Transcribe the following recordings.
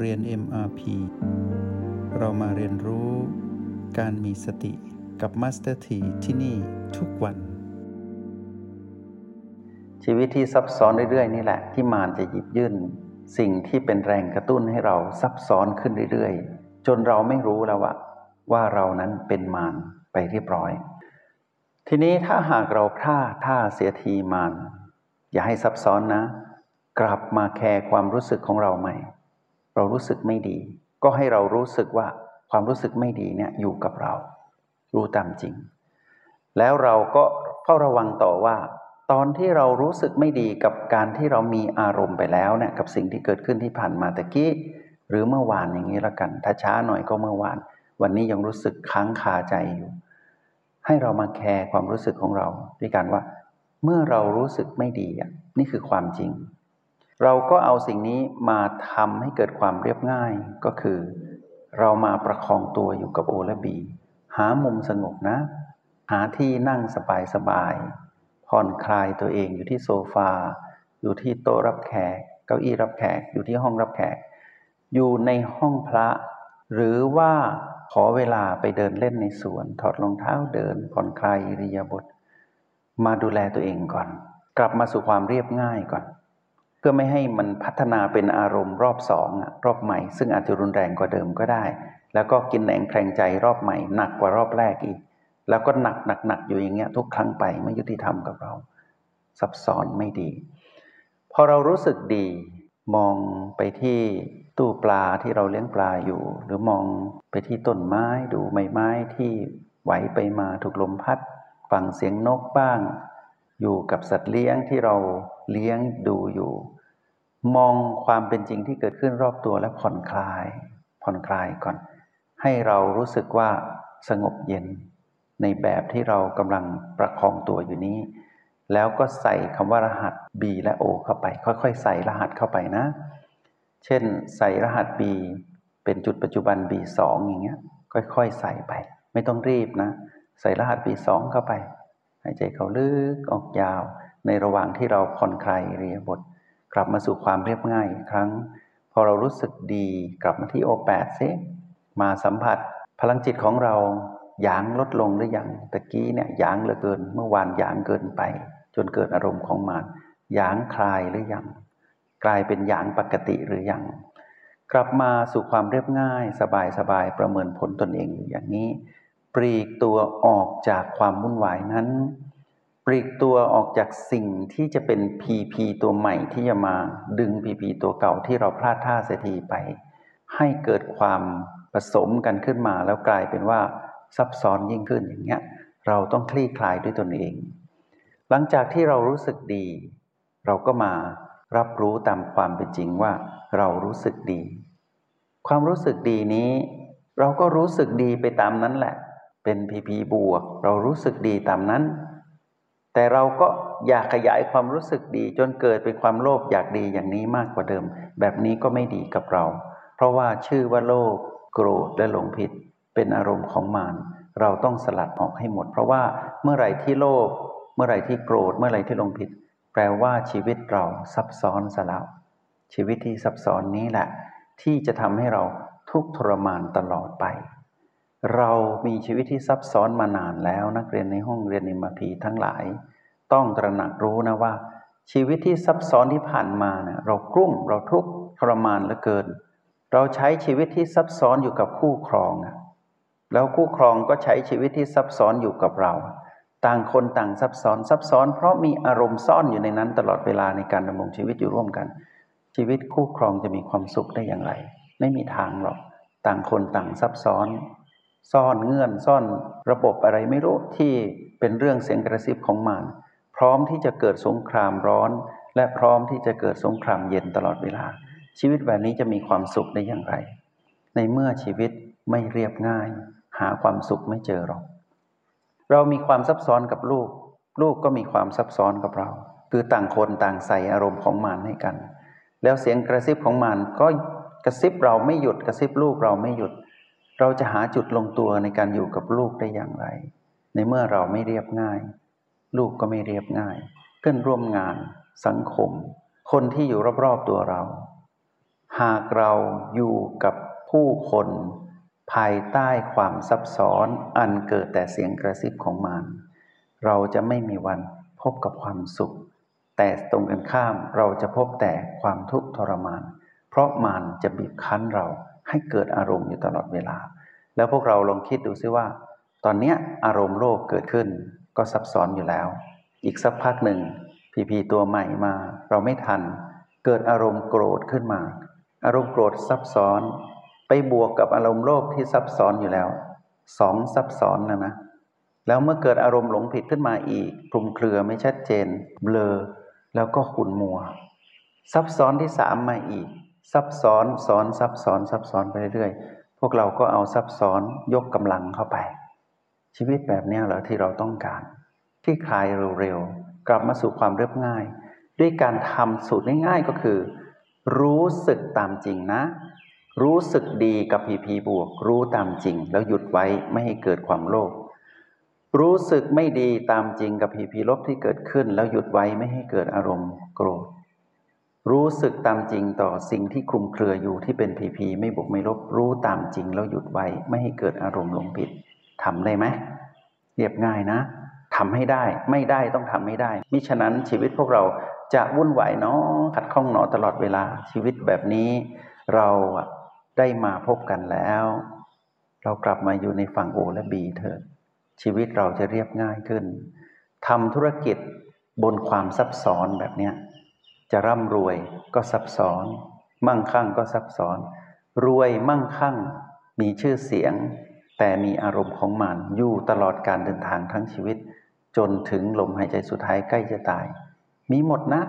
เรียน MRP เรามาเรียนรู้การมีสติกับ Master T ที่ที่นี่ทุกวัน ชีวิตที่ซับซ้อนเรื่อยๆ นี่แหละ ที่มารจะหยิบยื่น สิ่งที่เป็นแรงกระตุ้นให้เราซับซ้อนขึ้นเรื่อยๆ จนเราไม่รู้แล้วว่าว่าเรานั้นเป็นมารไปเรียบร้อย ทีนี้ถ้าหากเราพลาดท่าเสียทีมารอย่าให้ซับซ้อนนะ กลับมาแคร์ความรู้สึกของเราใหม่ เรารู้สึกไม่ดี ก็ให้เรารู้สึกว่าความรู้สึกไม่ดีเนี่ยอยู่กับเรา รู้ตามจริง แล้วเราก็เฝ้าระวังต่อว่า ตอนที่เรารู้สึกไม่ดีกับการที่เรามีอารมณ์ไปแล้วเนี่ยกับสิ่งที่เกิดขึ้นที่ผ่านมาตะกี้หรือเมื่อวานอย่างนี้ละกัน ถ้าช้าหน่อยก็เมื่อวาน วันนี้ยังรู้สึกค้างคาใจอยู่ ให้เรามาแคร์ความรู้สึกของเราด้วยกันว่า เมื่อเรารู้สึกไม่ดีนี่คือความจริง เราก็เอาสิ่งนี้มาทำให้เกิดความเรียบง่ายก็คือ เรามาประคองตัวอยู่กับโอและบี หามุมสงบนะ หาที่นั่งสบายสบายผ่อนคลายตัวเองอยู่ที่โซฟา อยู่ที่โต๊ะรับแขก เก้าอี้รับแขก อยู่ที่ห้องรับแขก อยู่ในห้องพระ หรือว่าขอเวลาไปเดินเล่นในสวน ถอดรองเท้าเดิน ผ่อนคลายอิริยาบถมาดูแลตัวเองก่อน กลับมาสู่ความเรียบง่ายก่อน เพื่อไม่ให้มันพัฒนาเป็นอารมณ์รอบสองรอบใหม่ ซึ่งอาจจะรุนแรงกว่าเดิมก็ได้ แล้วก็กินแหนงแคลงใจรอบใหม่หนักกว่ารอบแรกอีก แล้วก็หนักหนักหนักอยู่อย่างเงี้ยทุกครั้งไปไม่ยุติธรรมกับเรา ซับซ้อนไม่ดี พอเรารู้สึกดีมองไปที่ตู้ปลาที่เราเลี้ยงปลาอยู่ หรือมองไปที่ต้นไม้ดูใบไม้ที่ไหวไปมาถูกลมพัด ฟังเสียงนกบ้าง อยู่กับสัตว์เลี้ยงที่เราเลี้ยงดูอยู่ มองความเป็นจริงที่เกิดขึ้นรอบตัวและผ่อนคลาย ผ่อนคลายก่อน ให้เรารู้สึกว่าสงบเย็น ในแบบที่เรากำลังประคองตัวอยู่นี้ แล้วก็ใส่คำว่ารหัส B และ O เข้าไป ค่อยๆ ใส่รหัสเข้าไปนะ เช่น ใส่รหัส B เป็นจุดปัจจุบัน B2 อย่างเงี้ย ค่อยๆ ใส่ไป ไม่ต้องรีบนะ ใส่รหัส B2 เข้าไปายใจเข้าลึกออกยาว ในระหว่างที่เราผ่อนคลายเรียบท กลับมาสู่ความเรียบง่ายอีกครั้ง พอเรารู้สึกดีกลับมาที่ O8 ซิมาสัมผัส พลังจิตของเราหยางลดลงหรือยังตะกี้เนี่ยหยางเหลือเกิน เมื่อวานหยางเกินไป จนเกิดอารมณ์ของมารหยางคลายหรือยังกลายเป็นหยางปกติหรือยังกลับมาสู่ความเรียบง่าย สบายสบายประเมินผลตนเองอยู่อย่างนี้ ลีกตัวออกจากความวุ่นวายนั้น ปลีกตัวออกจากสิ่งที่จะเป็นพีพีตัวใหม่ที่จะมาดึงพีพีตัวเก่าที่เราพลาดท่าเสียทีไป ให้เกิดความผสมกันขึ้นมาแล้วกลายเป็นว่าซับซ้อนยิ่งขึ้นอย่างเงี้ยเราต้องคลี่คลายด้วยตนเอง หลังจากที่เรารู้สึกดี เราก็มารับรู้ตามความเป็นจริงว่า เรารู้สึกดี ความรู้สึกดีนี้ เราก็รู้สึกดีไปตามนั้นแหละ เป็นพีพีบวก เรารู้สึกดีตามนั้น แต่เราก็อยากขยายความรู้สึกดี จนเกิดเป็นความโลภอยากดีอย่างนี้มากกว่าเดิม แบบนี้ก็ไม่ดีกับเรา เพราะว่าชื่อว่าโลภโกรธและหลงผิด เป็นอารมณ์ของมารเราต้องสลัดออกให้หมด เพราะว่าเมื่อไหร่ที่โลภเมื่อไหร่ที่โกรธเมื่อไหร่ที่ลงผิด แปลว่าชีวิตเราซับซ้อนสแล้วชีวิตที่ซับซ้อนนี้แหละ ที่จะทำให้เราทุกทรมานตลอดไป เรามีชีวิตที่ซับซ้อนมานานแล้วนักเรียนในห้องเรียนนิมพีทั้งหลาย ต้องตระหนักรู้นะว่า ชีวิตที่ซับซ้อนที่ผ่านมาเนะี่ยเรากลุ้มเราทุกข์ทรมานเหลือเกิน เราใช้ชีวิตที่ซับซ้อนอยู่กับคู่ครอง แล้วคู่ครองก็ใช้ชีวิตที่ซับซ้อนอยู่กับเรา ต่างคนต่างซับซ้อนซับซ้อน เพราะมีอารมณ์ซ่อนอยู่ในนั้นตลอดเวลาในการดำรงชีวิตอยู่ร่วมกัน ชีวิตคู่ครองจะมีความสุขได้อย่างไร ไม่มีทางหรอกต่างคนต่างซับซ้อน ซ่อนเงื่อนซ่อนระบบอะไรไม่รู้ที่เป็นเรื่องเสียงกระซิบของมันพร้อมที่จะเกิดสงครามร้อน และพร้อมที่จะเกิดสงครามเย็นตลอดเวลา ชีวิตแบบนี้จะมีความสุขได้อย่างไร ในเมื่อชีวิตไม่เรียบง่าย หาความสุขไม่เจอหรอกเรามีความซับซ้อนกับลูก ลูกก็มีความซับซ้อนกับเรา คือต่างคนต่างใส่อารมณ์ของมารให้กัน แล้วเสียงกระซิบของมารก็กระซิบเราไม่หยุดกระซิบลูกเราไม่หยุด เราจะหาจุดลงตัวในการอยู่กับลูกได้อย่างไร ในเมื่อเราไม่เรียบง่าย ลูกก็ไม่เรียบง่าย เพื่อนร่วมงาน สังคม คนที่อยู่รอบๆตัวเรา หากเราอยู่กับผู้คน ภายใต้ความซับซ้อนอันเกิดแต่เสียงกระซิบของมารเราจะไม่มีวันพบกับความสุข แต่ตรงกันข้ามเราจะพบแต่ความทุกข์ทรมาน เพราะมารจะบีบคั้นเรา ให้เกิดอารมณ์อยู่ตลอดเวลา แล้วพวกเราลองคิดดูซิว่า ตอนนี้อารมณ์โลกเกิดขึ้นก็ซับซ้อนอยู่แล้ว อีกสักพักหนึ่งพีพีตัวใหม่มา เราไม่ทัน เกิดอารมณ์โกรธขึ้นมา อารมณ์โกรธซับซ้อน ไปบวกกับอารมณ์โลภที่ซับซ้อนอยู่แล้วสองซับซ้อนนะนะแล้วเมื่อเกิดอารมณ์หลงผิดขึ้นมาอีกคลุมเครือไม่ชัดเจน เบลอ แล้วก็ขุ่นมัว ซับซ้อนที่สามมาอีก ซับซ้อนซ้อนซับซ้อนซับซ้อนไปเรื่อยๆ พวกเราก็เอาซับซ้อนยกกำลังเข้าไป ชีวิตแบบนี้เหรอที่เราต้องการ ที่คลายเร็วๆ กลับมาสู่ความเรียบง่าย ด้วยการทำสูตรง่ายๆก็คือ รู้สึกตามจริงนะ รู้สึกดีกับพีพีบวก รู้ตามจริง แล้วหยุดไว้ไม่ให้เกิดความโลภรู้สึกไม่ดีตามจริงกับผีผีลบที่เกิดขึ้น แล้วหยุดไว้ไม่ให้เกิดอารมณ์โกรธ รู้สึกตามจริงต่อสิ่งที่คลุมเครืออยู่ที่เป็นผีผีไม่บวกไม่ลบรู้ตามจริงแล้วหยุดไว้ไม่ให้เกิดอารมณ์หลงผิดทำได้ไหมเรียบง่ายนะทำให้ได้ไม่ได้ต้องทำให้ได้ มิฉะนั้นชีวิตพวกเราจะวุ่นวายเนาะขัดข้องเนาะตลอดเวลาชีวิตแบบนี้ เราได้มาพบกันแล้ว เรากลับมาอยู่ในฝั่งโอและบีเถิดชีวิตเราจะเรียบง่ายขึ้นทำธุรกิจบนความซับซ้อนแบบนี้ จะร่ำรวยก็ซับซ้อน มั่งคั่งก็ซับซ้อน รวยมั่งคั่ง มีชื่อเสียง แต่มีอารมณ์ของมันอยู่ตลอดการเดินทางทั้งชีวิต จนถึงลมหายใจสุดท้ายใกล้จะตาย มีหมดนะ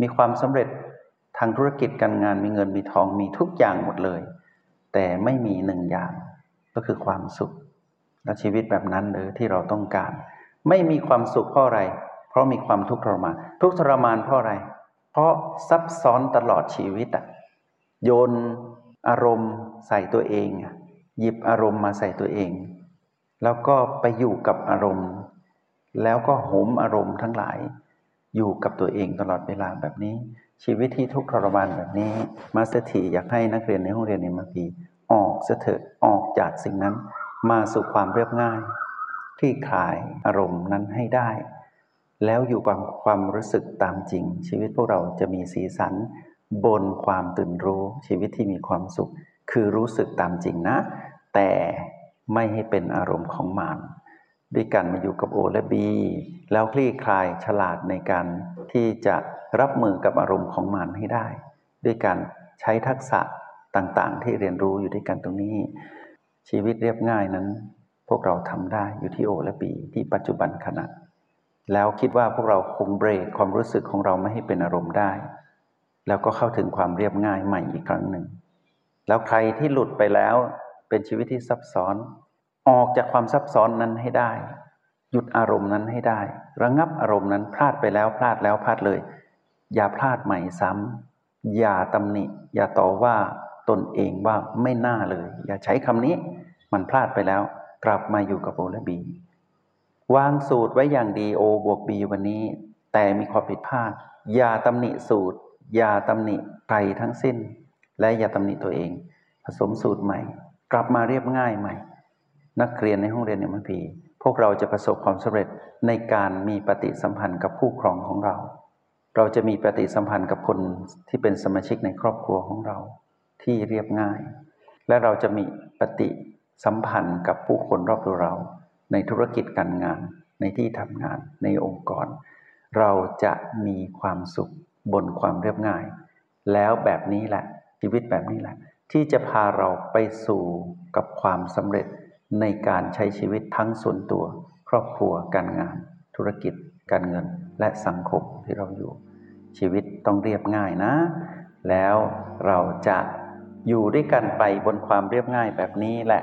มีความสำเร็จทางธุรกิจการงานมีเงินมีทองมีทุกอย่างหมดเลย แต่ไม่มีหนึ่งอย่าง ก็คือความสุข และชีวิตแบบนั้นหรือที่เราต้องการ ไม่มีความสุขเพราะอะไร เพราะมีความทุกข์ทรมานทุกข์ทรมานเพราะอะไร เพราะซับซ้อนตลอดชีวิตอะโยนอารมณ์ใส่ตัวเองหยิบอารมณ์มาใส่ตัวเอง แล้วก็ไปอยู่กับอารมณ์ แล้วก็โหมอารมณ์ทั้งหลาย อยู่กับตัวเองตลอดเวลาแบบนี้ ชีวิตที่ทุกข์ทรมานแบบนี้ มาสเตอร์ทีอยากให้นักเรียนในห้องเรียนเอ็มพีออกเสถอะออกจากสิ่งนั้น มาสู่ความเรียบง่ายคลี่คลายอารมณ์นั้นให้ได้ แล้วอยู่กับความรู้สึกตามจริง ชีวิตพวกเราจะมีสีสัน บนความตื่นรู้ชีวิตที่มีความสุข คือรู้สึกตามจริงนะ แต่ไม่ให้เป็นอารมณ์ของมานด้วยกันมาอยู่กับโอและบีแล้วคลี่คลายฉลาดในการที่จะรับมือกับอารมณ์ของมานให้ได้ ด้วยการใช้ทักษะต่างๆ ที่เรียนรู้อยู่ด้วยกันตรงนี้ ชีวิตเรียบง่ายนั้น พวกเราทำได้อยู่ที่โอและปีที่ปัจจุบันขณะ แล้วคิดว่าพวกเราคงเบรกความรู้สึกของเราไม่ให้เป็นอารมณ์ได้ แล้วก็เข้าถึงความเรียบง่ายใหม่อีกครั้งหนึ่ง แล้วใครที่หลุดไปแล้วเป็นชีวิตที่ซับซ้อน ออกจากความซับซ้อนนั้นให้ได้ หยุดอารมณ์นั้นให้ได้ ระงับอารมณ์นั้นพลาดไปแล้วพลาดแล้วพลาดเลย อย่าพลาดใหม่ซ้ำอย่าตำหนิ อย่าต่อว่าตนเองว่าไม่น่าเลย อย่าใช้คำนี้มันพลาดไปแล้ว กลับมาอยู่กับโอและบี วางสูตรไว้อย่างดีโอบวกบีวันนี้ แต่มีความผิดพลาด อย่าตำหนิสูตร อย่าตำหนิใครทั้งสิ้น และอย่าตำหนิตัวเอง ผสมสูตรใหม่ กลับมาเรียบง่ายใหม่ นักเรียนในห้องเรียนเอ็มพีพวกเราจะประสบความสำเร็จในการมีปฏิสัมพันธ์กับผู้ครองของเรา เราจะมีปฏิสัมพันธ์กับคนที่เป็นสมาชิกในครอบครัวของเรา ที่เรียบง่าย และเราจะมีปฏิสัมพันธ์กับผู้คนรอบตัวเรา ในธุรกิจการงาน ในที่ทำงาน ในองค์กร เราจะมีความสุขบนความเรียบง่าย แล้วแบบนี้แหละ ชีวิตแบบนี้แหละ ที่จะพาเราไปสู่กับความสำเร็จในการใช้ชีวิตทั้งส่วนตัว ครอบครัวการงาน ธุรกิจ การเงิน และสังคมที่เราอยู่ ชีวิตต้องเรียบง่ายนะ แล้วเราจะอยู่ด้วยกันไปบนความเรียบง่ายแบบนี้แหละ